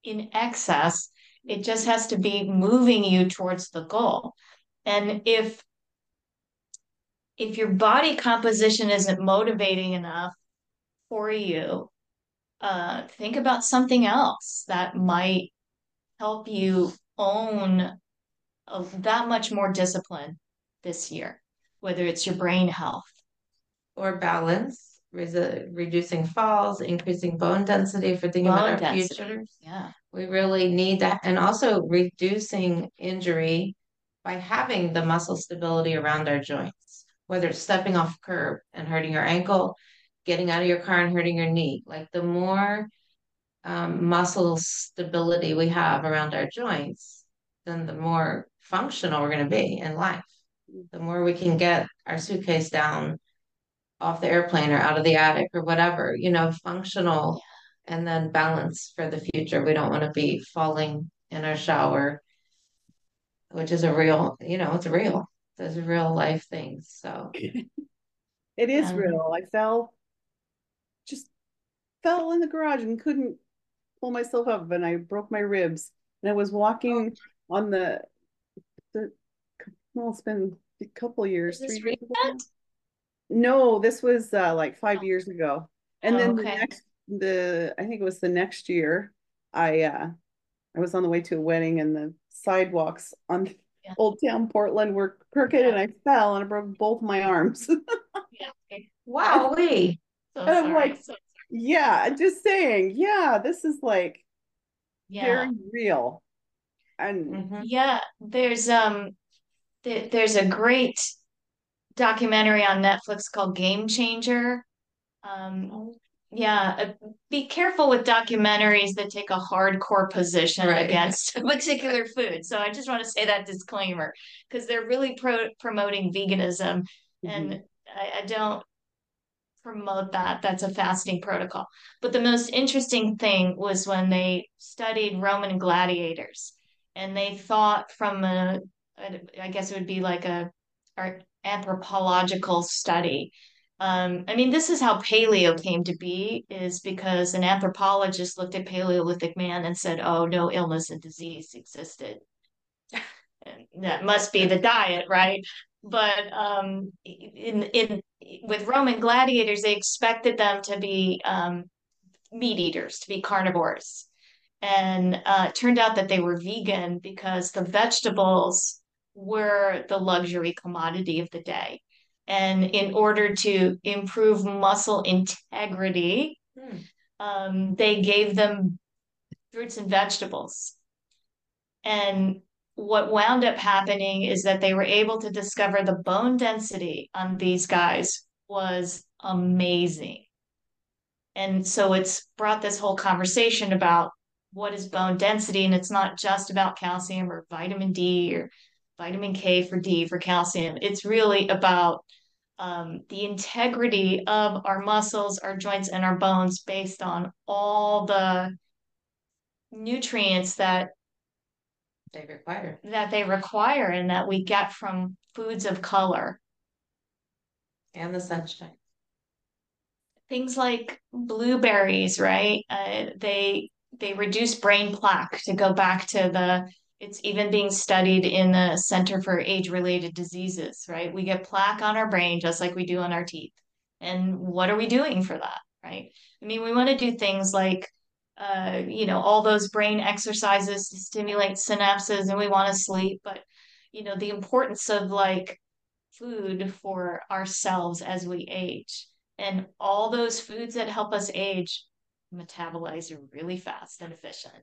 in excess. It just has to be moving you towards the goal. And if if your body composition isn't motivating enough for you, uh, think about something else that might help you own a, that much more discipline this year, whether it's your brain health or balance, reducing falls, increasing bone density for thinking bone about our density. future. Yeah, we really need that, and also reducing injury by having the muscle stability around our joints whether it's stepping off a curb and hurting your ankle, getting out of your car and hurting your knee. Like the more um, muscle stability we have around our joints, then the more functional we're going to be in life. The more we can get our suitcase down off the airplane or out of the attic or whatever, you know, functional and then balance for the future. We don't want to be falling in our shower, which is a real, you know, it's real those real life things. So it is um, real. I fell, just fell in the garage and couldn't pull myself up, and I broke my ribs. And I was walking oh. on the, the well, it's been a couple years, three years ago. No, this was uh, like five oh. years ago. And oh, then okay. the next, the I think it was the next year, I uh, I was on the way to a wedding, and the sidewalks on yeah. Old Town Portland were crooked yeah. and I fell and I broke both my arms. <laughs> yeah. Wow. <laughs> So and I'm like, so yeah, just saying, yeah, this is like yeah. very real. And mm-hmm. yeah, there's um th- there's a great documentary on Netflix called Game Changer. Um, oh yeah uh, be careful with documentaries that take a hardcore position right. against a <laughs> particular food so i just want to say that disclaimer because they're really pro- promoting veganism mm-hmm. and I, I don't promote that that's a fasting protocol but the most interesting thing was when they studied roman gladiators and they thought from a I guess it would be like a anthropological study. Um, I mean, this is how paleo came to be, is because an anthropologist looked at Paleolithic man and said, oh, no illness and disease existed. <laughs> and that must be the diet, right? But um, in in with Roman gladiators, they expected them to be um, meat eaters, to be carnivores. And uh, it turned out that they were vegan because the vegetables were the luxury commodity of the day. And in order to improve muscle integrity, hmm. um, they gave them fruits and vegetables. And what wound up happening is that they were able to discover the bone density on these guys was amazing. And so it's brought this whole conversation about what is bone density. And it's not just about calcium or vitamin D or vitamin K for D for calcium. It's really about um, the integrity of our muscles, our joints, and our bones based on all the nutrients that they require. that they require and that we get from foods of color. And the sunshine. Things like blueberries right? Uh, they they reduce brain plaque to go back to the it's even being studied in the center for age related diseases right? We get plaque on our brain just like we do on our teeth. And what are we doing for that right? I mean we want to do things like uh, you know, all those brain exercises to stimulate synapses and we want to sleep. But, you know, the importance of like food for ourselves as we age. And all those foods that help us age metabolize really fast and efficient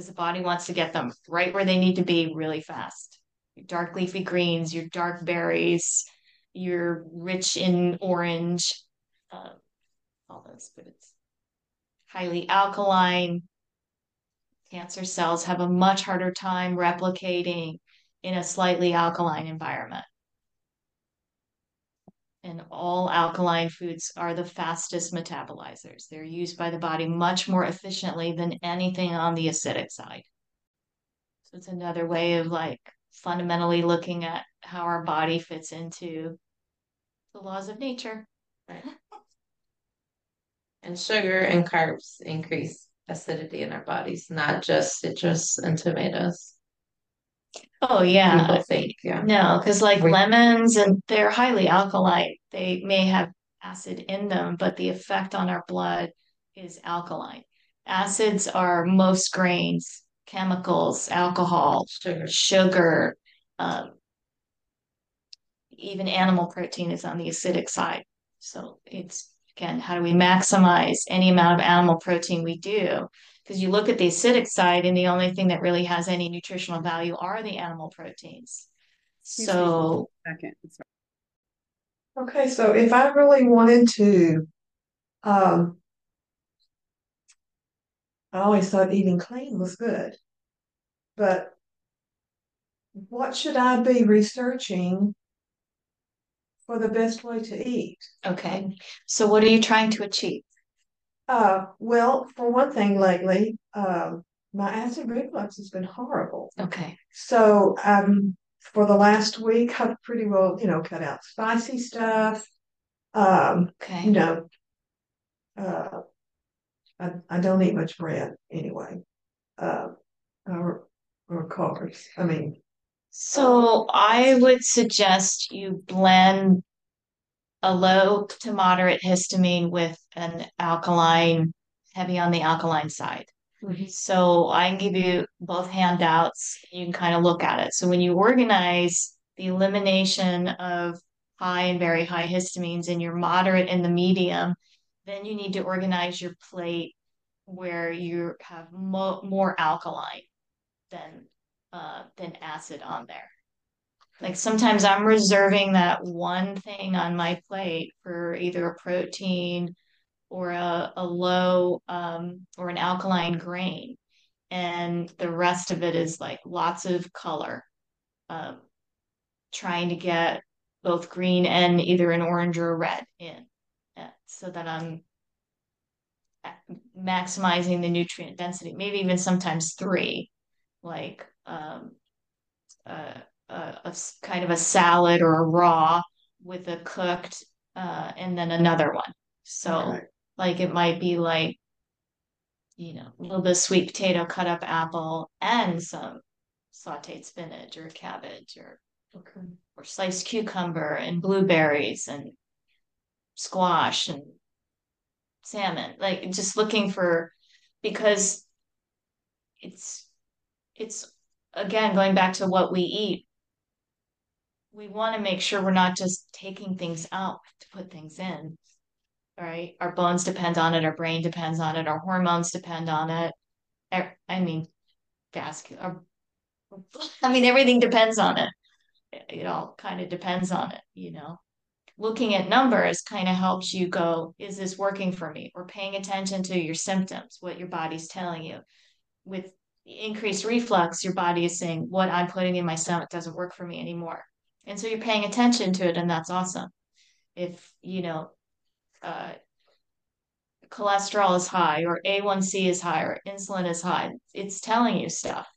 because the body wants to get them right where they need to be really fast. Your dark leafy greens, your dark berries, you're rich in orange, um, all those foods highly alkaline. Cancer cells have a much harder time replicating in a slightly alkaline environment. And all alkaline foods are the fastest metabolizers. They're used by the body much more efficiently than anything on the acidic side. So it's another way of like fundamentally looking at how our body fits into the laws of nature. Right. And sugar and carbs increase acidity in our bodies, not just citrus and tomatoes. Oh yeah. People think, yeah. No, because like we- lemons and they're highly alkaline. They may have acid in them, but the effect on our blood is alkaline. Acids are most grains, chemicals, alcohol, sugar, sugar um, even animal protein is on the acidic side. So it's again, how do we maximize any amount of animal protein we do? Because you look at the acidic side, and the only thing that really has any nutritional value are the animal proteins. So, second. Okay, so if I really wanted to, um, I always thought eating clean was good, but what should I be researching for the best way to eat. Okay. So what are you trying to achieve? Uh, well, for one thing, lately, um, my acid reflux has been horrible. Okay. So, um, for the last week, I've pretty well, you know, cut out spicy stuff. Um, okay. You know, uh, I, I don't eat much bread anyway, uh, or, or carbs. I mean, so I would suggest you blend a low to moderate histamine with an alkaline, heavy on the alkaline side. Mm-hmm. So I can give you both handouts. You can kind of look at it. So when you organize the elimination of high and very high histamines in your moderate and the medium, then you need to organize your plate where you have mo- more alkaline than uh, than acid on there. Like sometimes I'm reserving that one thing on my plate for either a protein or a, a low um, or an alkaline grain. And the rest of it is like lots of color, um, trying to get both green and either an orange or a red in uh, so that I'm uh, maximizing the nutrient density, maybe even sometimes three, like um, uh, a, a kind of a salad or a raw with a cooked uh, and then another one. So like it might be like, you know, a little bit of sweet potato, cut up apple, and some sauteed spinach or cabbage or Okay. or sliced cucumber and blueberries and squash and salmon. Like just looking for because it's it's again going back to what we eat. We want to make sure we're not just taking things out to put things in. Right? Our bones depend on it, our brain depends on it, our hormones depend on it. Er- I mean, vascular. <laughs> I mean, everything depends on it. It, it all kind of depends on it, you know. Looking at numbers kind of helps you go, is this working for me? Or paying attention to your symptoms, what your body's telling you. With increased reflux, your body is saying, what I'm putting in my stomach doesn't work for me anymore. And so you're paying attention to it, and that's awesome. If, you know, uh, cholesterol is high or A1C is high or insulin is high, it's telling you stuff.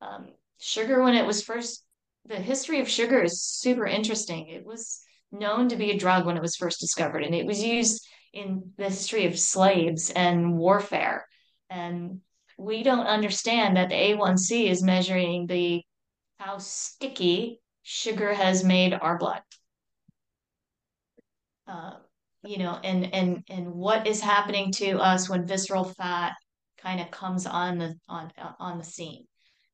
Um, sugar, when it was first, the history of sugar is super interesting. It was known to be a drug when it was first discovered, and it was used in the history of slaves and warfare. And we don't understand that the A1C is measuring the how sticky sugar has made our blood. Uh, you know, and and and what is happening to us when visceral fat kind of comes on the on on the scene,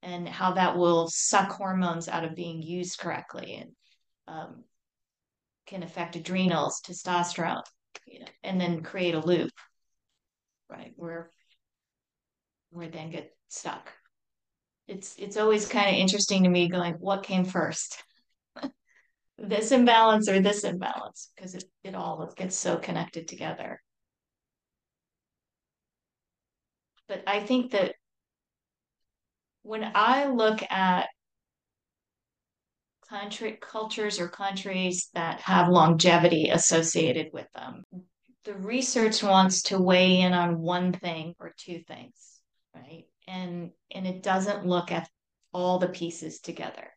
and how that will suck hormones out of being used correctly, and um, can affect adrenals, testosterone, you know, and then create a loop, right? Where where then get stuck. It's it's always kind of interesting to me going, what came first? <laughs> this imbalance or this imbalance because it, it all gets so connected together. But I think that when I look at country cultures or countries that have longevity associated with them, the research wants to weigh in on one thing or two things, right? And and it doesn't look at all the pieces together.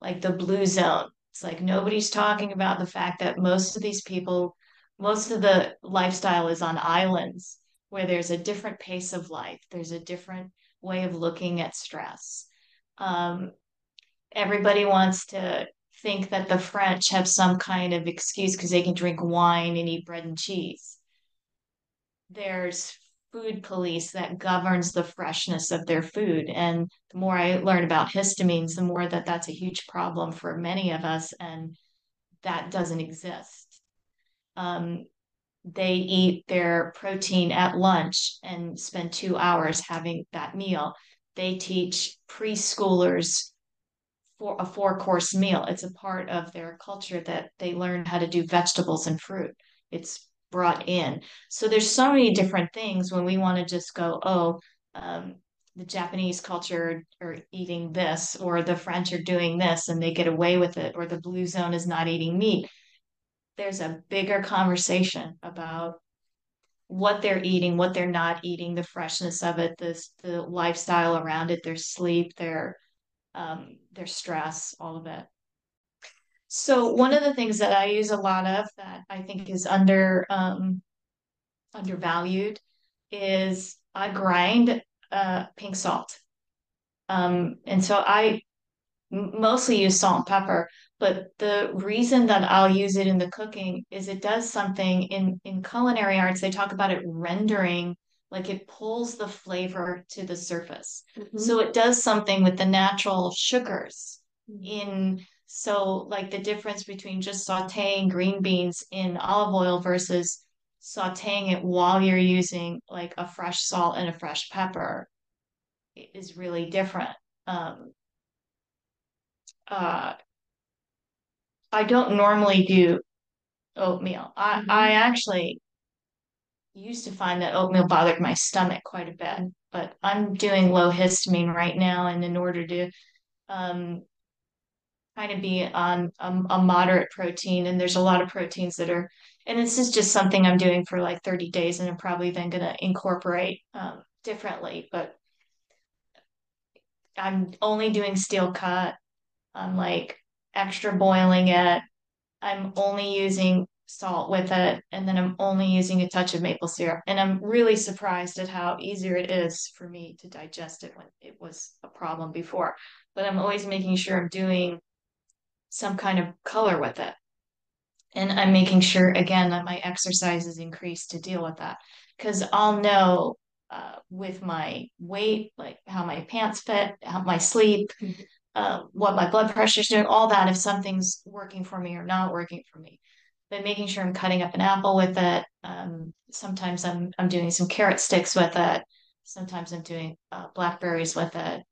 Like the blue zone, it's like nobody's talking about the fact that most of these people, most of the lifestyle is on islands where there's a different pace of life, there's a different way of looking at stress. Um, everybody wants to think that the French have some kind of excuse because they can drink wine and eat bread and cheese. There's food police that governs the freshness of their food. And the more I learn about histamines, the more that that's a huge problem for many of us, and that doesn't exist. Um, they eat their protein at lunch and spend two hours having that meal. They teach preschoolers for a four course meal. It's a part of their culture that they learn how to do vegetables and fruit. It's brought in. So there's so many different things when we want to just go, oh, um, the Japanese culture are eating this, or the French are doing this, and they get away with it, or the blue zone is not eating meat. There's a bigger conversation about what they're eating, what they're not eating, the freshness of it, this the lifestyle around it, their sleep, their um, their stress, all of it. So one of the things that I use a lot of that I think is under um, undervalued is I grind uh, pink salt. Um, and so I mostly use salt and pepper, but the reason that I'll use it in the cooking is it does something in in culinary arts. They talk about it rendering, like it pulls the flavor to the surface. Mhm. So it does something with the natural sugars Mhm. in so like the difference between just sauteing green beans in olive oil versus sauteing it while you're using like a fresh salt and a fresh pepper is really different. Um, uh, I don't normally do oatmeal. I, Mhm. I actually used to find that oatmeal bothered my stomach quite a bit, but I'm doing low histamine right now, and in order to um, kind of be on a, a moderate protein, and there's a lot of proteins that are, and this is just something I'm doing for like 30 days, and I'm probably then going to incorporate um, differently, but I'm only doing steel cut I'm like extra boiling it. I'm only using salt with it, and then I'm only using a touch of maple syrup. And I'm really surprised at how easier it is for me to digest it when it was a problem before. But I'm always making sure I'm doing some kind of color with it. And I'm making sure again that my exercise is increased to deal with that. Because I'll know uh, with my weight, like how my pants fit, how my sleep, Mhm. uh, what my blood pressure is doing, all that, if something's working for me or not working for me. But making sure I'm cutting up an apple with it. Um, sometimes I'm I'm doing some carrot sticks with it. Sometimes I'm doing uh, blackberries with it.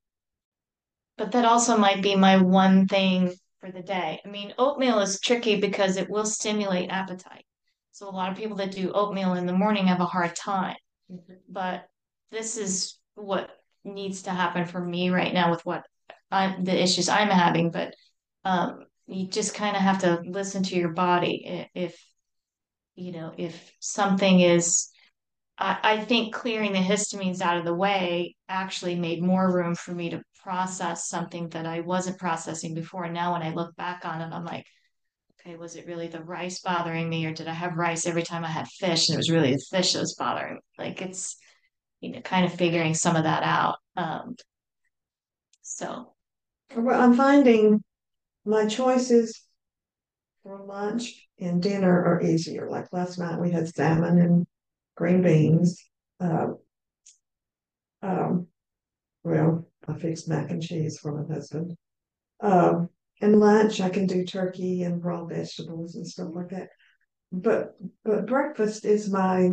But that also might be my one thing for the day. I mean, oatmeal is tricky because it will stimulate appetite. So a lot of people that do oatmeal in the morning have a hard time. Mhm. But this is what needs to happen for me right now with what I'm the issues I'm having. But um, you just kind of have to listen to your body if you know if something is I, I think clearing the histamines out of the way actually made more room for me to process something that I wasn't processing before. And now when I look back on it, I'm like, okay, was it really the rice bothering me, or did I have rice every time I had fish and it was really the fish that was bothering me? Like it's, you know, kind of figuring some of that out. Um, so Well, I'm finding my choices for lunch and dinner are easier. Like last night, we had salmon and green beans. Uh, um, well, I fix mac and cheese for my husband. Um, and lunch, I can do turkey and raw vegetables and stuff like that. But but breakfast is my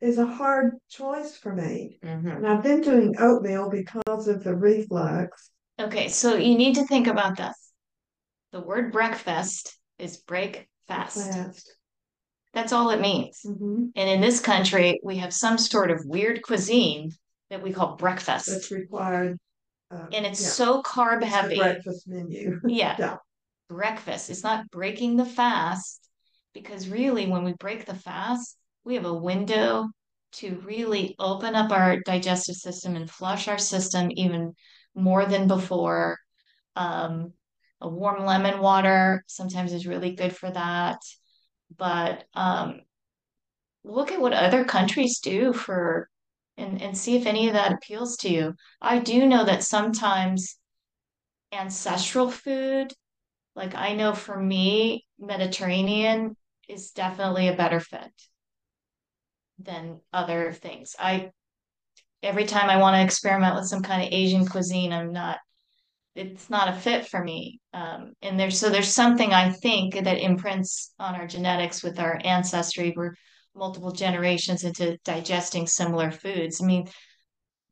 is a hard choice for me. Mhm. And I've been doing oatmeal because of the reflux. okay, so you need to think about this. The word breakfast is break fast. Fast. That's all it means. Mhm. And in this country, we have some sort of weird cuisine that we call breakfast. That's required. uh, and it's yeah, so carb it's heavy. Breakfast menu. <laughs> Yeah. Yeah. Breakfast. It's not breaking the fast because really, when we break the fast, we have a window to really open up our digestive system and flush our system even more than before. Um, a warm lemon water sometimes is really good for that. But um, look at what other countries do for and, and see if any of that appeals to you. I do know that sometimes ancestral food, like I know for me, Mediterranean is definitely a better fit than other things. I every time I want to experiment with some kind of Asian cuisine, I'm not it's not a fit for me. Um, and there's so there's something I think that imprints on our genetics with our ancestry. We're multiple generations into digesting similar foods. I mean,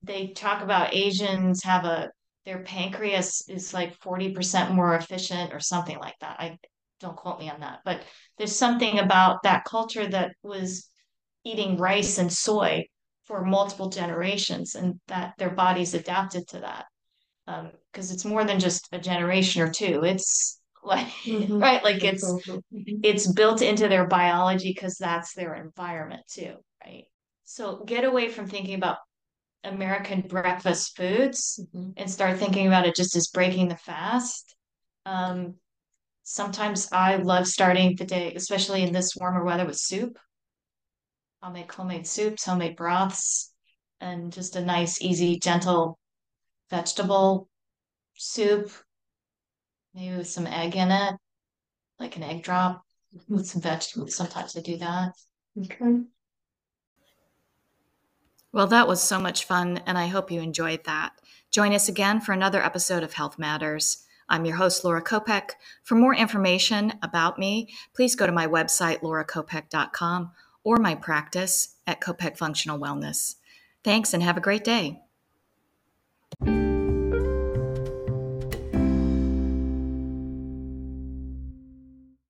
they talk about Asians have a their pancreas is like 40% more efficient or something like that. I don't quote me on that, but there's something about that culture that was eating rice and soy for multiple generations and that their bodies adapted to that. Um, because it's more than just a generation or two. It's like <laughs> Mhm. right, like it's also- it's built into their biology because that's their environment too, right? So get away from thinking about American breakfast foods Mhm. and start thinking about it just as breaking the fast. Um, sometimes I love starting the day, especially in this warmer weather, with soup. I'll make homemade soups, homemade broths, and just a nice, easy, gentle vegetable soup, maybe with some egg in it, like an egg drop with some vegetables. Sometimes I do that. Okay. Well, that was so much fun, and I hope you enjoyed that. Join us again for another episode of Health Matters. I'm your host, Laura Kopec. For more information about me, please go to my website, laurakopec.com, or my practice at Kopec Functional Wellness. Thanks, and have a great day.